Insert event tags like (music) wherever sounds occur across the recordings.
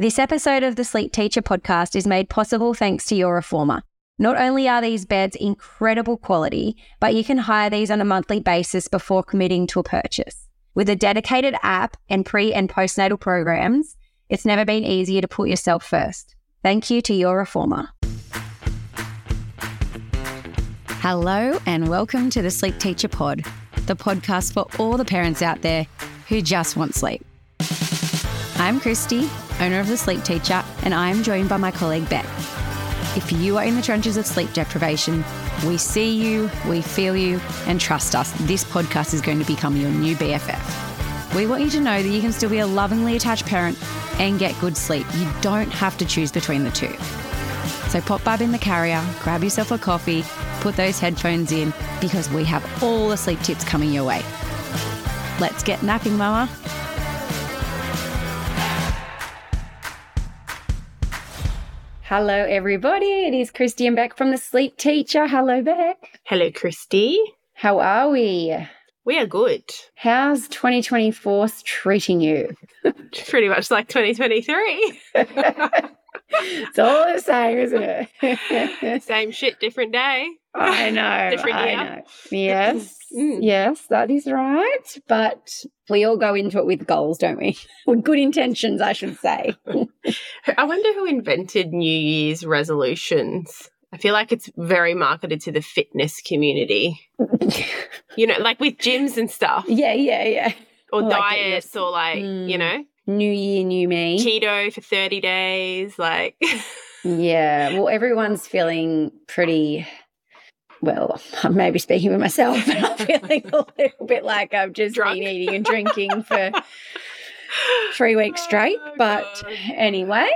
This episode of the Sleep Teacher podcast is made possible thanks to your reformer. Not only are these beds incredible quality, but you can hire these on a monthly basis before committing to a purchase. With a dedicated app and pre and postnatal programs, it's never been easier to put yourself first. Thank you to your reformer. Hello, and welcome to the Sleep Teacher Pod, the podcast for all the parents out there who just want sleep. I'm Christy, owner of The Sleep Teacher, and I am joined by my colleague Beck. If you are in the trenches of sleep deprivation, we see you, we feel you, and trust us, this podcast is going to become your new BFF. We want you to know that you can still be a lovingly attached parent and get good sleep. You don't have to choose between the two. So pop Bub in the carrier, grab yourself a coffee, put those headphones in, because we have all the sleep tips coming your way. Let's get napping, Mama. Hello, everybody. It is Christy and Beck from the Sleep Teacher. Hello, Beck. Hello, Christy. How are we? We are good. How's 2024 treating you? (laughs) Pretty much like 2023. it's all the same, isn't it? (laughs) Same shit, different day. I know. (laughs) Different I year. know. Yes. (clears throat) Mm. Yes, that is right. But we all go into it with goals, don't we? With good intentions, I should say. I wonder who invented New Year's resolutions. I feel like it's very marketed to the fitness community. You know, like with gyms and stuff, yeah, yeah, yeah. or Like it, diets, yes. or like, you Mm. know, New year, new me. keto for 30 days. Like, Yeah. Well, everyone's feeling pretty. Well, I'm maybe speaking for myself, but I'm (laughs) feeling a little bit like I've just Drunk. been eating and drinking for three weeks straight. Oh, but God. anyway,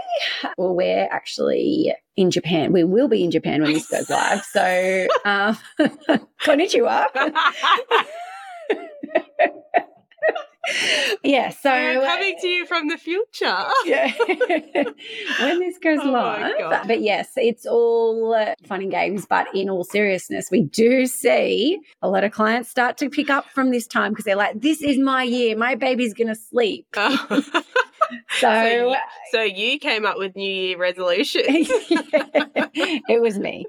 well, we're actually in Japan. We will be in Japan when this goes live. So, (laughs) um, (laughs) konnichiwa. (laughs) yeah. So, I'm uh, coming to you from the future. (laughs) yeah. (laughs) when this goes (laughs) Oh live. Uh, God. But yes, it's all uh, fun and games. But in all seriousness, we do see a lot of clients start to pick up from this time because they're like, this is my year. My baby's going to sleep. so, So, you, uh, so you came up with New Year resolutions. it was me.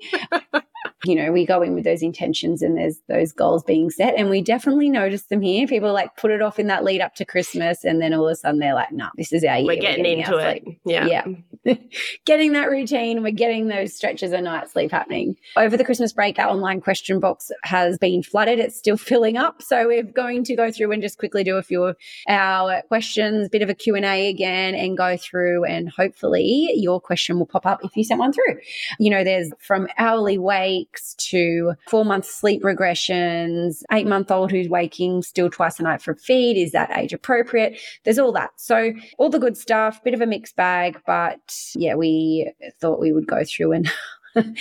You know, we go in with those intentions and there's those goals being set, and we definitely notice them here. People like put it off in that lead up to Christmas, and then all of a sudden they're like, "No, this is our year. We're getting into it. sleep." Yeah. Yeah. (laughs) getting that routine, we're getting those stretches of night sleep happening. Over the Christmas break, our online question box has been flooded. It's still (laughs) filling up. So we're going to go through and just quickly do a few of our questions, bit of a Q&A again and go through and hopefully your question will pop up if you sent one through. You know, there's from hourly wakes to four month sleep regressions, eight month old who's waking still twice a night for feed. Is that age appropriate? There's all that. So all the good stuff, bit of a mixed bag, but yeah, we thought we would go through and (laughs)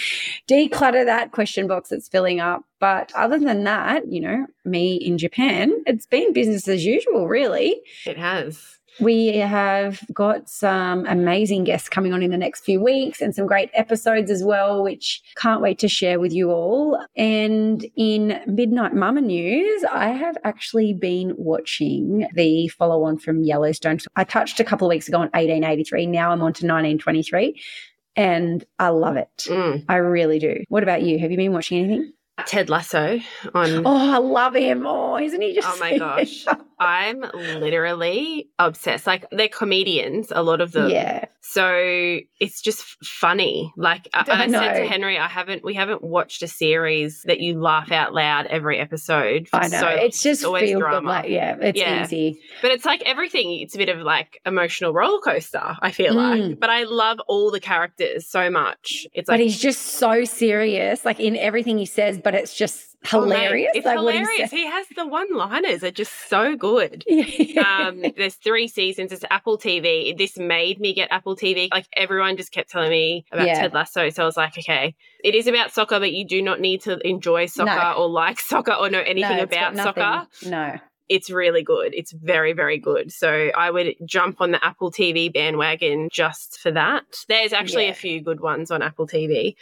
declutter that question box that's filling up. But other than that, you know, me in Japan, it's been business as usual, really. It has. We have got some amazing guests coming on in the next few weeks and some great episodes as well, which can't wait to share with you all. And in Midnight Mumma News, I have actually been watching the follow on from Yellowstone. I touched a couple of weeks ago on 1883. Now I'm on to 1923 and I love it. Mm. I really do. What about you? Have you been watching anything? Ted Lasso on. Oh, I love him. Oh, isn't he just Oh my gosh. (laughs) I'm literally obsessed. Like they're comedians, a lot of them. yeah. So it's just funny. Like I, I I said to. Henry, I haven't we haven't watched a series that you laugh out loud every episode. I know. So it's just always feel good. drama. Like, yeah, it's Yeah. easy. But it's like everything. It's a bit of like emotional roller coaster. I feel Mm. like, but I love all the characters so much. It's but like he's just so serious, like in everything he says, but it's just oh, hilarious. it's like hilarious. He has the one-liners are just so good. (laughs) um, there's three seasons. It's Apple TV. This made me get Apple TV. Like everyone just kept telling me about Yeah. Ted Lasso, so I was like, okay, it is about soccer, but you do not need to enjoy soccer No. or like (laughs) soccer or know anything No, about soccer. No. It's really good. It's very, very good. So I would jump on the Apple TV bandwagon just for that. There's actually Yeah. a few good ones on Apple TV.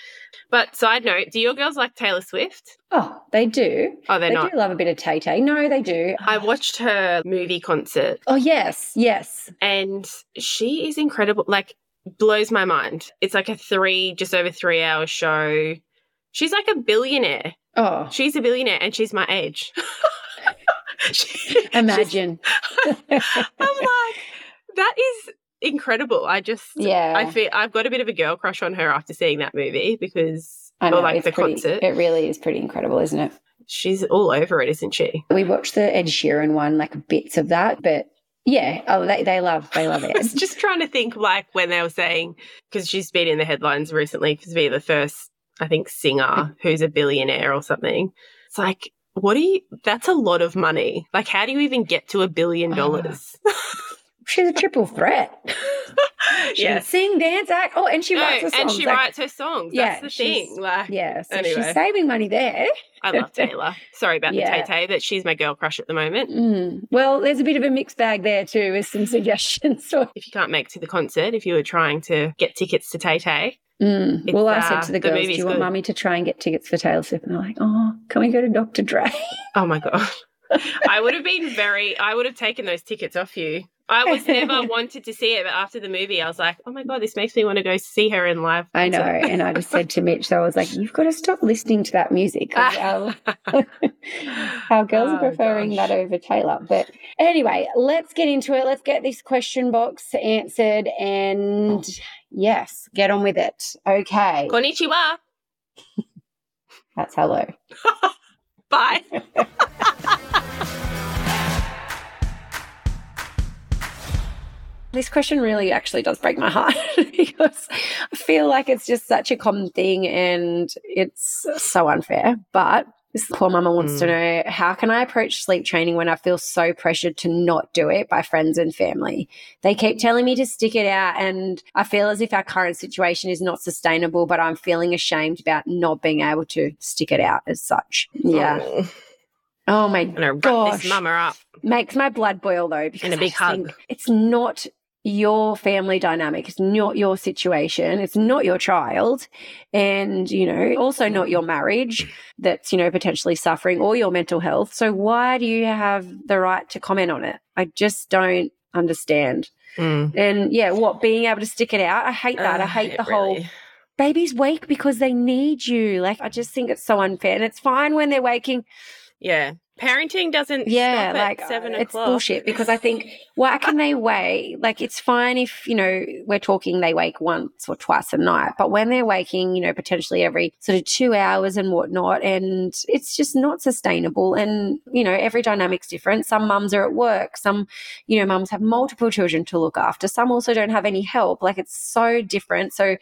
But side note, do your girls like Taylor Swift? Oh, they do. Oh, they're they not. do love a bit of Tay Tay. No, they do. I watched her movie concert Oh, yes, yes. and she is incredible. Like, blows my mind. It's like a three, just over three hour show. She's like a billionaire. Oh, She's a billionaire and she's my age. (laughs) (laughs) She- imagine. (laughs) I'm like, that is incredible. I just, yeah. I feel I've got a bit of a girl crush on her after seeing that movie because, I know, or like it's the pretty, concert. It really is pretty incredible, isn't it? She's all over it, isn't she? We watched the Ed Sheeran one, like bits of that, but yeah, oh, they, they love they love it. (laughs) I was just trying to think like when they were saying because she's been in the headlines recently because being the first I think singer mm. who's a billionaire or something. It's like what do you that's a lot of money. Like how do you even get to a billion Ah. dollars? (laughs) She's a triple threat. (laughs) She can yes. sing, dance, act. Oh, and she No, writes a song. and she writes her songs. Yeah, That's the thing. Like Yeah, so Anyway. she's saving money there. I love (laughs) Taylor. Sorry about Yeah. the Tay Tay, but she's my girl crush at the moment. Mm. Well, there's a bit of a mixed bag there too, with some suggestions. If you can't make it to the concert, if you were trying to get tickets to Tay Tay, mm. Well, I uh, said to the the girls, "Do you want good." mummy to try and get tickets for Taylor Swift?" And they're like, "Oh, can we go to Dr. Dre?" Oh my god. I would have been very I would have taken those tickets off you. I was never (laughs) wanted to see it, but after the movie I was like, Oh my god, this makes me want to go see her in live. I know, and I just said to Mitch, so I was like, "You've got to stop listening to that music. our, (laughs) our girls are Oh, preferring gosh. that over Taylor. But anyway, let's get into it. Let's get this question box answered, and yes, get on with it. Okay, Konnichiwa. that's hello. (laughs) Bye. (laughs) This question really actually does break my heart (laughs) because I feel like it's just such a common thing and it's so unfair. But this poor mama wants to mm. know how can I approach sleep training when I feel so pressured to not do it by friends and family? They keep telling me to stick it out, and I feel as if our current situation is not sustainable, but I'm feeling ashamed about not being able to stick it out as such. Yeah. Oh, Oh my wrap gosh this mama up. makes my blood boil though because And a big hug. it's not your family dynamic. It's not your situation. It's not your child. And you know also not your marriage that's you know potentially suffering or your mental health. So why do you have the right to comment on it? I just don't understand. Mm. and yeah what being able to stick it out? I hate that. I Uh, hate it the whole really- babies wake because they need you. Like i just think it's so unfair. And it's fine when they're waking Yeah. Parenting doesn't yeah, stop at like seven it's o'clock. bullshit because I think why can they wait? Like it's fine if you know we're talking they wake once or twice a night, but when they're waking, you know, potentially every sort of two hours and whatnot, and it's just not sustainable. And you know, every dynamic's different. Some mums are at work, some you know, mums have multiple children to look after. Some also don't have any help. Like it's so different. So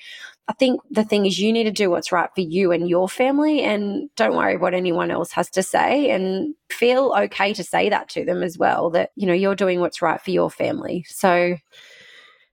I think the thing is, you need to do what's right for you and your family, and don't worry what anyone else has to say, and feel okay to say that to them as well. That you know you're doing what's right for your family. So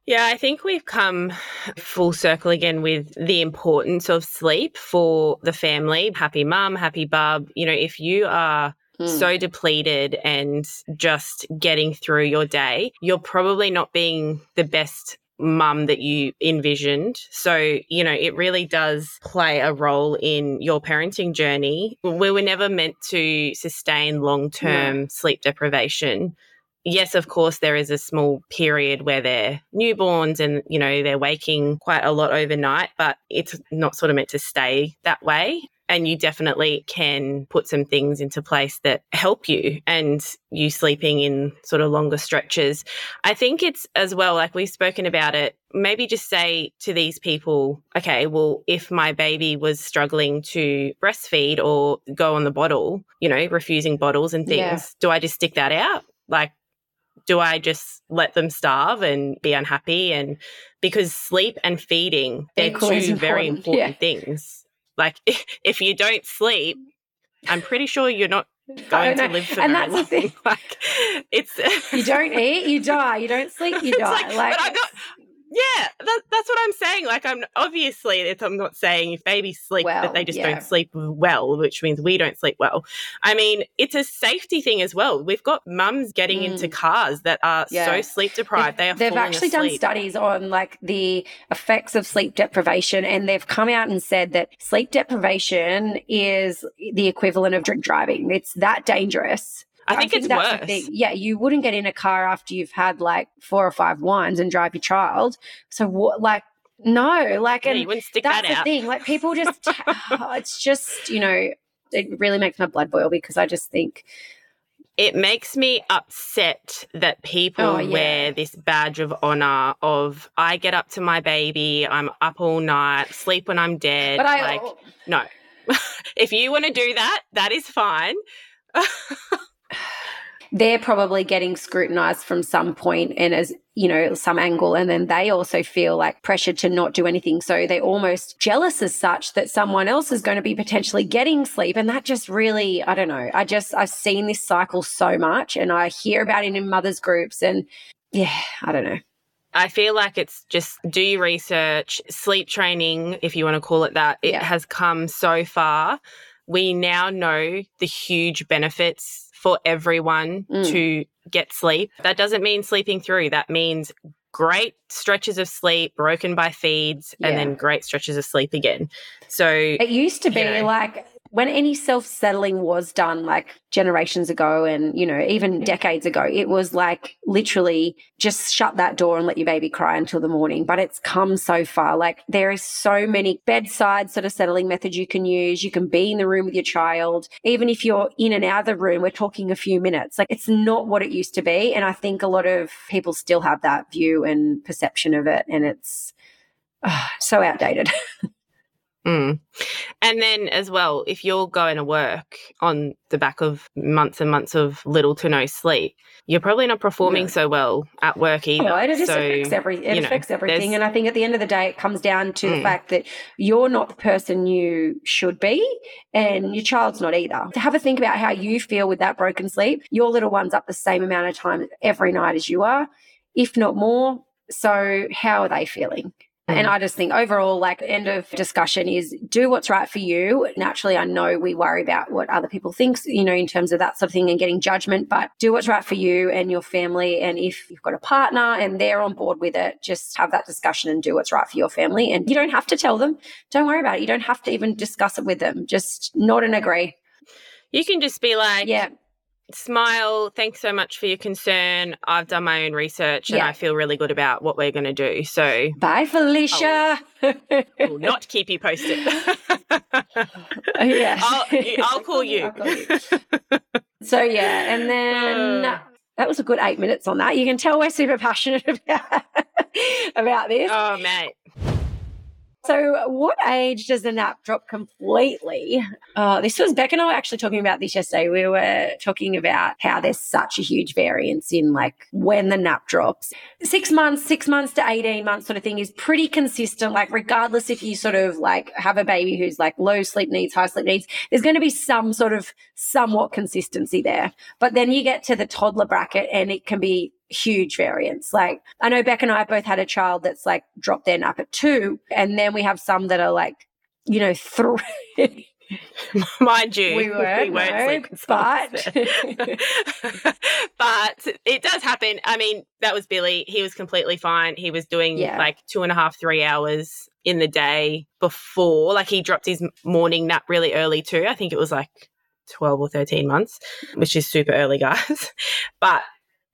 Yeah, I think we've come full circle again with the importance of sleep for the family. Happy mum, happy bub. You know, if you are mm, so depleted and just getting through your day, you're probably not being the best mum that you envisioned. So, you know, it really does play a role in your parenting journey. We were never meant to sustain long term sleep deprivation. Yes, of course, there is a small period where they're newborns and, you know, they're waking quite a lot overnight, but it's not sort of meant to stay that way and you definitely can put some things into place that help you and you sleeping in sort of longer stretches. I think it's as well, like we've spoken about it, maybe just say to these people, okay, well, if my baby was struggling to breastfeed or go on the bottle, you know, refusing bottles and things, Yeah. do I just stick that out? Like, do I just let them starve and be unhappy? And because sleep and feeding, they're two as very important, important things. Like (laughs) if you don't sleep, I'm pretty sure you're not (laughs) going to live for And very that's the thing. (laughs) Like it's you don't eat, you die. You don't sleep, you die. like, Like, but I'm not. Yeah, that, that's what I'm saying. Like, I'm obviously, it's, I'm not saying if babies sleep Well, that they just yeah. don't sleep well, which means we don't sleep well. I mean, it's a safety thing as well. We've got mums getting Mm. into cars that are Yeah. so sleep deprived. They are They've actually done studies on like the effects of sleep deprivation, and they've come out and said that sleep deprivation is the equivalent of drink driving. It's that dangerous. I think it's that's the worse. thing. Yeah, you wouldn't get in a car after you've had like four or five wines and drive your child. So what? Like, no, like, Yeah, and you wouldn't stick that's that the out. thing. Like, people just, (laughs) oh, it's just you know, it really makes my blood boil because I just think It makes me upset that people Oh, yeah. wear this badge of honor of I get up to my baby, I'm up all night, sleep when I'm dead. But I, like no. (laughs) if you want to do that, that is fine. (laughs) they're probably getting scrutinized from some point and as you know some angle and then they also feel like pressure to not do anything so they're almost jealous as such that someone else is going to be potentially getting sleep and that just really i don't know i just i've seen this cycle so much and i hear about it in mothers groups and yeah i don't know I feel like it's just do your research, sleep training, if you want to call it that. It Yeah. has come so far. We now know the huge benefits for everyone Mm. to get sleep. That doesn't mean sleeping through, that means great stretches of sleep broken by feeds and then great stretches of sleep again. So, It used to be you know. like when any self settling was done, like generations ago and, you know, even decades ago, it was like literally just shut that door and let your baby cry until the morning. But it's come so far. Like there is so many bedside sort of settling methods you can use. You can be in the room with your child. Even if you're in and out of the room, we're talking a few minutes. Like it's not what it used to be. And I think a lot of people still have that view and perception of it. And it's (sighs) so outdated. (laughs) Mm. And then as well, if you're going to work on the back of months and months of little to no sleep, you're probably not performing No. so well at work either. Oh, it just so, affects every it you know, affects everything, and I think at the end of the day, it comes down to the Mm. fact that you're not the person you should be, and your child's not either. To have a think about how you feel with that broken sleep. Your little one's up the same amount of time every night as you are, if not more. So, how are they feeling? And Mm. I just think overall, like, end of discussion is do what's right for you. Naturally, I know we worry about what other people think, you know, in terms of that sort of thing and getting judgment, but do what's right for you and your family. And if you've got a partner and they're on board with it, just have that discussion and do what's right for your family. And you don't have to tell them. Don't worry about it. You don't have to even discuss it with them. Just nod and agree. you can just be like, Yeah. Smile, thanks so much for your concern. I've done my own research and Yeah. I feel really good about what we're going to do. So Bye, Felicia. we'll (laughs) not keep you posted. yeah. (laughs) I'll, I'll call you. (laughs) I'll call you. So yeah, and then Uh. that was a good eight minutes on that. You can tell we're super passionate about about this. oh, mate. So, what age does the nap drop completely? Uh, this was Beck and I were actually talking about this yesterday. We were talking about how there's such a huge variance in like when the nap drops. Six months, six months to 18 months sort of thing is pretty consistent. Like, regardless if you sort of like have a baby who's like low sleep needs, high sleep needs, there's going to be some sort of somewhat consistency there. But then you get to the toddler bracket and it can be huge variance. Like I know Beck and I both had a child that's like dropped their nap at two, and then we have some that are like, you know, three. (laughs) Mind you, We weren't, no, sleeping but- songs. (laughs) but it does happen. I mean, that was Billy. He was completely fine. He was doing Yeah. like two and a half, three hours in the day before. Like he dropped his morning nap really early too. I think it was like 12 or 13 months, which is super early, guys. (laughs) but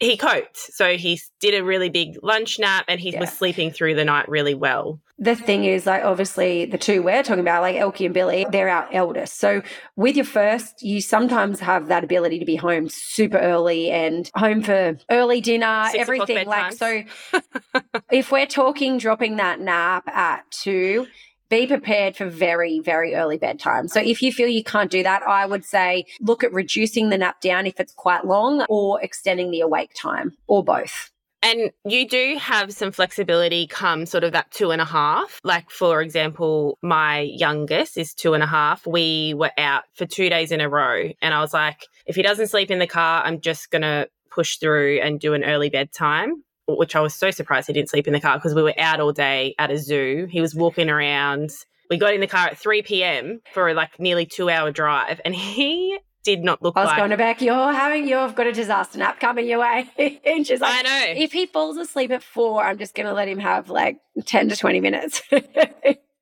he coped. So he did a really big lunch nap and he Yeah. was sleeping through the night really well. the thing is, like, obviously, the two we're talking about, like Elkie and Billy, they're our eldest. So, with your first, you sometimes have that ability to be home super early and home for early dinner, Six everything. Like, so (laughs) if we're talking dropping that nap at two, be prepared for very, very early bedtime. So if you feel you can't do that, I would say look at reducing the nap down if it's quite long or extending the awake time or both. And you do have some flexibility come sort of that two and a half. Like, for example, my youngest is two and a half. We were out for two days in a row. And I was like, if he doesn't sleep in the car, I'm just going to push through and do an early bedtime. Which I was so surprised he didn't sleep in the car because we were out all day at a zoo. He was walking around. We got in the car at 3 p.m. for like nearly two hour drive, and (laughs) he did not look I was like. going to back, you're having, you've got a disaster nap coming your way. (laughs) and she's like, I know. if he falls asleep at four, I'm just going to let him have like 10 to 20 minutes. (laughs)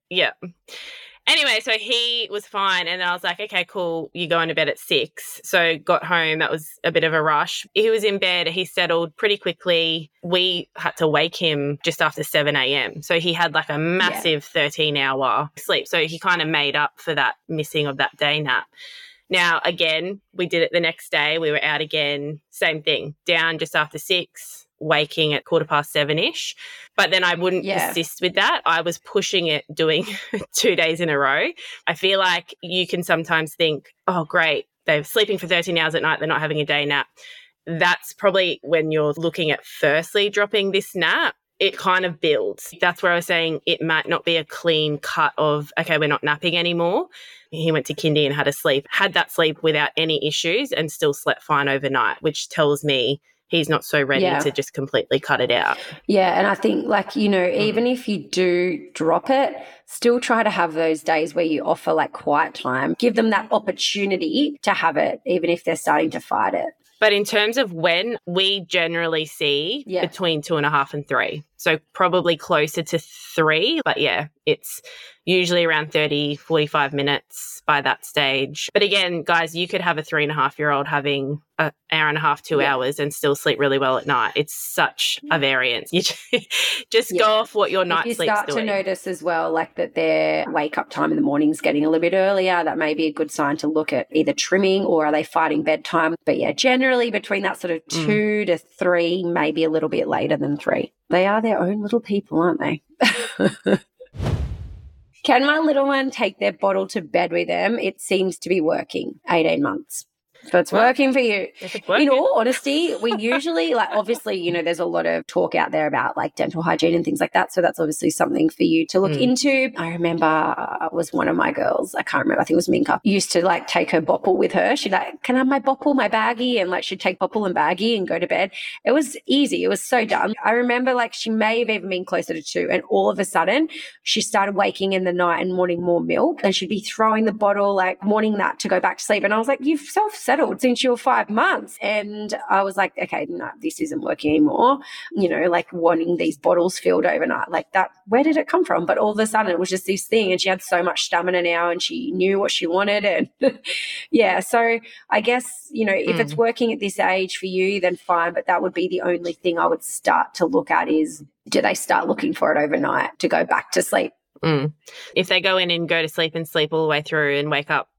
Yeah. Anyway, so he was fine. And then I was like, okay, cool. You're going to bed at six. So got home. That was a bit of a rush. He was in bed. He settled pretty quickly. We had to wake him just after 7 a.m. So he had like a massive 13 hour sleep. So he kind of made up for that missing of that day nap. Now, again, we did it the next day. We were out again. Same thing. Down just after six, waking at quarter past seven ish. But then I wouldn't Yeah. persist with that. I was pushing it, doing (laughs) two days in a row. I feel like you can sometimes think, oh, great, they're sleeping for 13 hours at night, they're not having a day nap. That's probably when you're looking at firstly dropping this nap. It kind of builds. That's where I was saying it might not be a clean cut of, okay, we're not napping anymore. He went to kindy and had a sleep, had that sleep without any issues and still slept fine overnight, which tells me he's not so ready Yeah. to just completely cut it out. Yeah, and I think like you know, Mm. even if you do drop it, still try to have those days where you offer like quiet time. Give them that opportunity to have it, even if they're starting to fight it. But in terms of when, we generally see Yeah. between two and a half and three. So probably closer to three. But yeah, it's usually around 30, 45 minutes by that stage. But again, guys, you could have a three and a half year old having an hour and a half, two Yeah. hours and still sleep really well at night. It's such a variance. You (laughs) just Yeah. go off what your night you sleep's start doing. to notice as well, like that their wake up time in the morning's getting a little bit earlier, that may be a good sign to look at either trimming or are they fighting bedtime. But yeah, generally between that sort of Mm. two to three, maybe a little bit later than three. They are their own little people, aren't they? (laughs) Can my little one take their bottle to bed with them? It seems to be working. 18 months. It's Well, working for you. It's In all honesty, we usually (laughs) like obviously, you know, there's a lot of talk out there about like dental hygiene and things like that. So that's obviously something for you to look Mm. into. I remember uh, it was one of my girls, I can't remember, I think it was Minka, used to like take her bopple with her. She'd like, Can I have my bopple, my baggie? And like she'd take bopple and baggie and go to bed. It was easy. It was so dumb. I remember like she may have even been closer to two. And all of a sudden she started waking in the night and wanting more milk. And she'd be throwing the bottle, like wanting that to go back to sleep. And I was like, You've self since you were five months. And I was like, Okay, no, this isn't working anymore. You know, like wanting these bottles filled overnight. Like that, where did it come from? But all of a sudden it was just this thing. And she had so much stamina now and she knew what she wanted. And (laughs) yeah, so I guess, you know, if it's working at this age for you, then fine. But that would be the only thing I would start to look at is do they start looking for it overnight to go back to sleep? Mm. If they go in and go to sleep and sleep all the way through and wake up,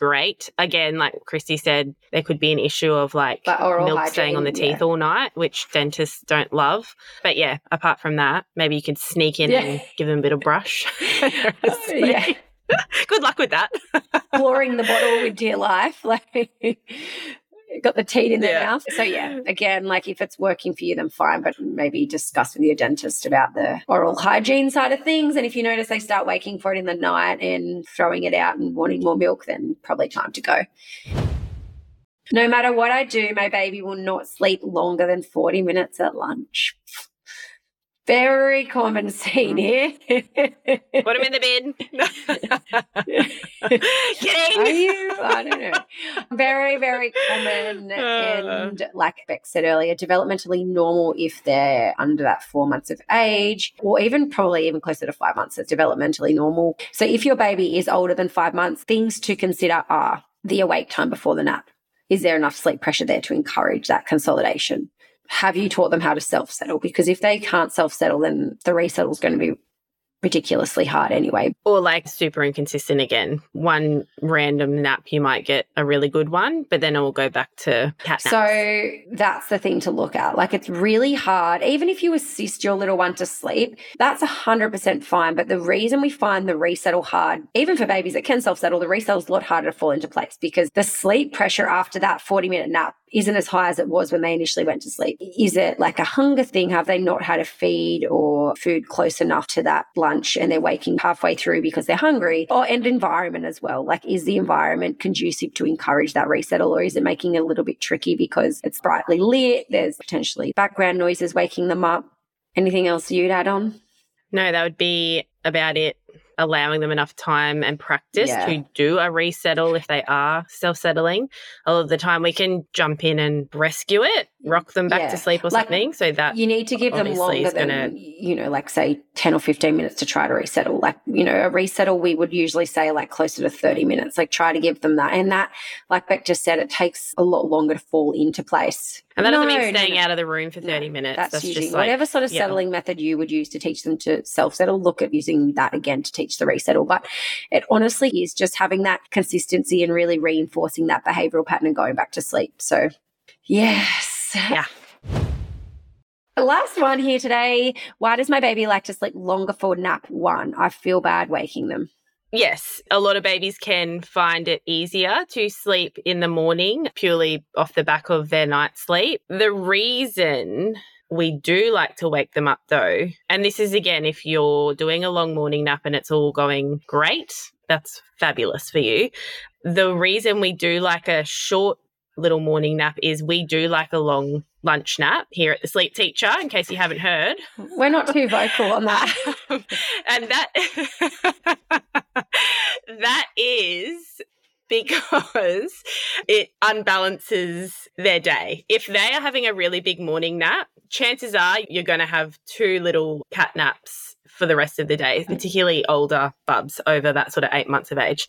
great. Again, like Christy said, there could be an issue of like milk staying on the teeth yeah. all night, which dentists don't love. But yeah, apart from that, maybe you could sneak in Yeah. and give them a bit of brush. (laughs) (laughs) yeah. Good luck with that. Flooring the bottle with dear life. Like got the teeth in their Yeah. mouth. So yeah, (laughs) again, like if it's working for you, then fine. But maybe discuss with your dentist about the oral hygiene side of things. And if you notice they start waking for it in the night and throwing it out and wanting more milk, then probably time to go. No matter what I do, my baby will not sleep longer than 40 minutes at lunch. Very common scene mm. here. Put them in the bin. (laughs) (laughs) (laughs) Are you? I don't know. Very, very common. And like Beck said earlier, developmentally normal if they're under that four months of age, or even probably even closer to five months. It's developmentally normal. So if your baby is older than five months, things to consider are the awake time before the nap. Is there enough sleep pressure there to encourage that consolidation? Have you taught them how to self settle? Because if they can't self settle, then the resettle is going to be ridiculously hard anyway. Or like super inconsistent again. One random nap, you might get a really good one, but then it will go back to cat naps. So that's the thing to look at. Like it's really hard. Even if you assist your little one to sleep, that's 100% fine. But the reason we find the resettle hard, even for babies that can self settle, the resettle is a lot harder to fall into place because the sleep pressure after that 40 minute nap isn't as high as it was when they initially went to sleep. Is it like a hunger thing? Have they not had a feed or food close enough to that lunch and they're waking halfway through because they're hungry, or and environment as well. Like, is the environment conducive to encourage that resettle, or is it making it a little bit tricky because it's brightly lit? There's potentially background noises waking them up. Anything else you'd add on? No, that would be about it allowing them enough time and practice Yeah. to do a resettle if they are self settling. A lot of the time, we can jump in and rescue it, rock them back Yeah. to sleep or Like, something. So that You need to give them longer than, gonna- you know, like say 10 or 15 minutes to try to resettle. Like, you know, a resettle, we would usually say like closer to 30 minutes. Like, try to give them that. And that, like Beck just said, it takes a lot longer to fall into place. and that doesn't No, mean staying no. out of the room for 30 No, minutes. That's, That's, usually just like, whatever sort of yeah. settling method you would use to teach them to self settle. Look at using that again to teach the resettle. But it honestly is just having that consistency and really reinforcing that behavioral pattern and going back to sleep. So, yes. (laughs) Yeah. The last one here today. Why does my baby like to sleep longer for nap one? I feel bad waking them. Yes, a lot of babies can find it easier to sleep in the morning purely off the back of their night sleep. The reason we do like to wake them up though, and this is again if you're doing a long morning nap and it's all going great, that's fabulous for you. The reason we do like a short little morning nap is we do like a long lunch nap here at the sleep teacher in case you haven't heard We're not too vocal on that. (laughs) um, and that (laughs) that is because it unbalances their day. If they are having a really big morning nap, chances are you're going to have two little cat naps for the rest of the day, particularly older bubs over that sort of eight months of age.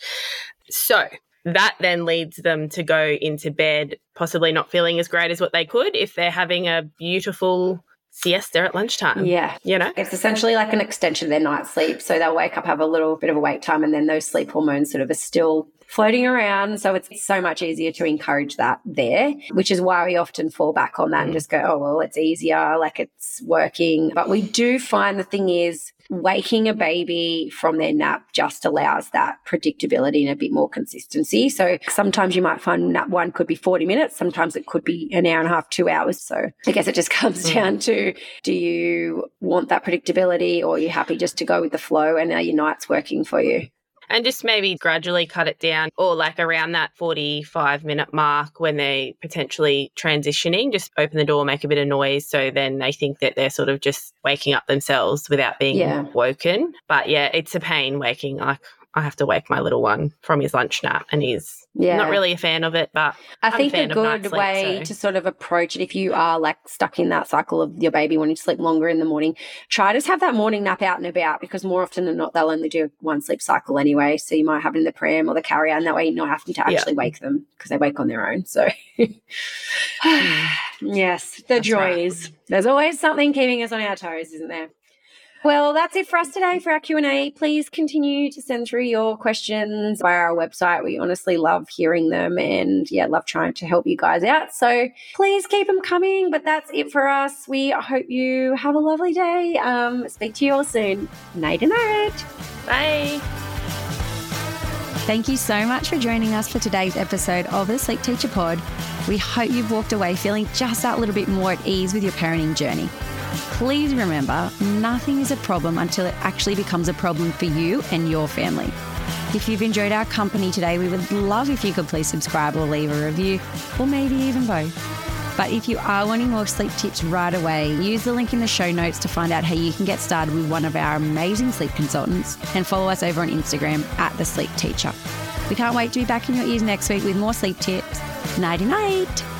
So that then leads them to go into bed, possibly not feeling as great as what they could if they're having a beautiful siesta at lunchtime. yeah. You know? It's essentially like an extension of their night sleep. So they'll wake up, have a little bit of a wake time, and then those sleep hormones sort of are still floating around. So it's so much easier to encourage that there, which is why we often fall back on that and mm. just go, oh, well, it's easier, like it's working. But we do find the thing is, waking a baby from their nap just allows that predictability and a bit more consistency. So sometimes you might find nap one could be 40 minutes, sometimes it could be an hour and a half, two hours. So I guess it just (laughs) comes Mm. down to do you want that predictability or are you happy just to go with the flow and are your nights working for you? And just maybe gradually cut it down or like around that 45 minute mark when they potentially transitioning just open the door make a bit of noise so then they think that they're sort of just waking up themselves without being Yeah. woken but yeah it's a pain waking like i have to wake my little one from his lunch nap and he's Yeah. not really a fan of it but I I'm think a good sleep, way so- to sort of approach it if you are like stuck in that cycle of your baby wanting to sleep longer in the morning, try to just have that morning nap out and about because more often than not they'll only do one sleep cycle anyway. So you might have it in the pram or the carrier and that way you're not having to Yeah. actually wake them because they wake on their own. So (sighs) hmm. yes, the That's right. joys. There's always something keeping us on our toes, isn't there? Well, that's it for us today for our Q&A. Please continue to send through your questions via our website. We honestly love hearing them and yeah, love trying to help you guys out. So please keep them coming. But that's it for us. We hope you have a lovely day. Um, speak to you all soon. Night and night. bye Thank you so much for joining us for today's episode of the Sleep Teacher Pod. We hope you've walked away feeling just that little bit more at ease with your parenting journey. Please remember, nothing is a problem until it actually becomes a problem for you and your family. If you've enjoyed our company today, we would love if you could please subscribe or leave a review, or maybe even both. But if you are wanting more sleep tips right away, use the link in the show notes to find out how you can get started with one of our amazing sleep consultants and follow us over on Instagram at The Sleep Teacher. We can't wait to be back in your ears next week with more sleep tips. Nighty night.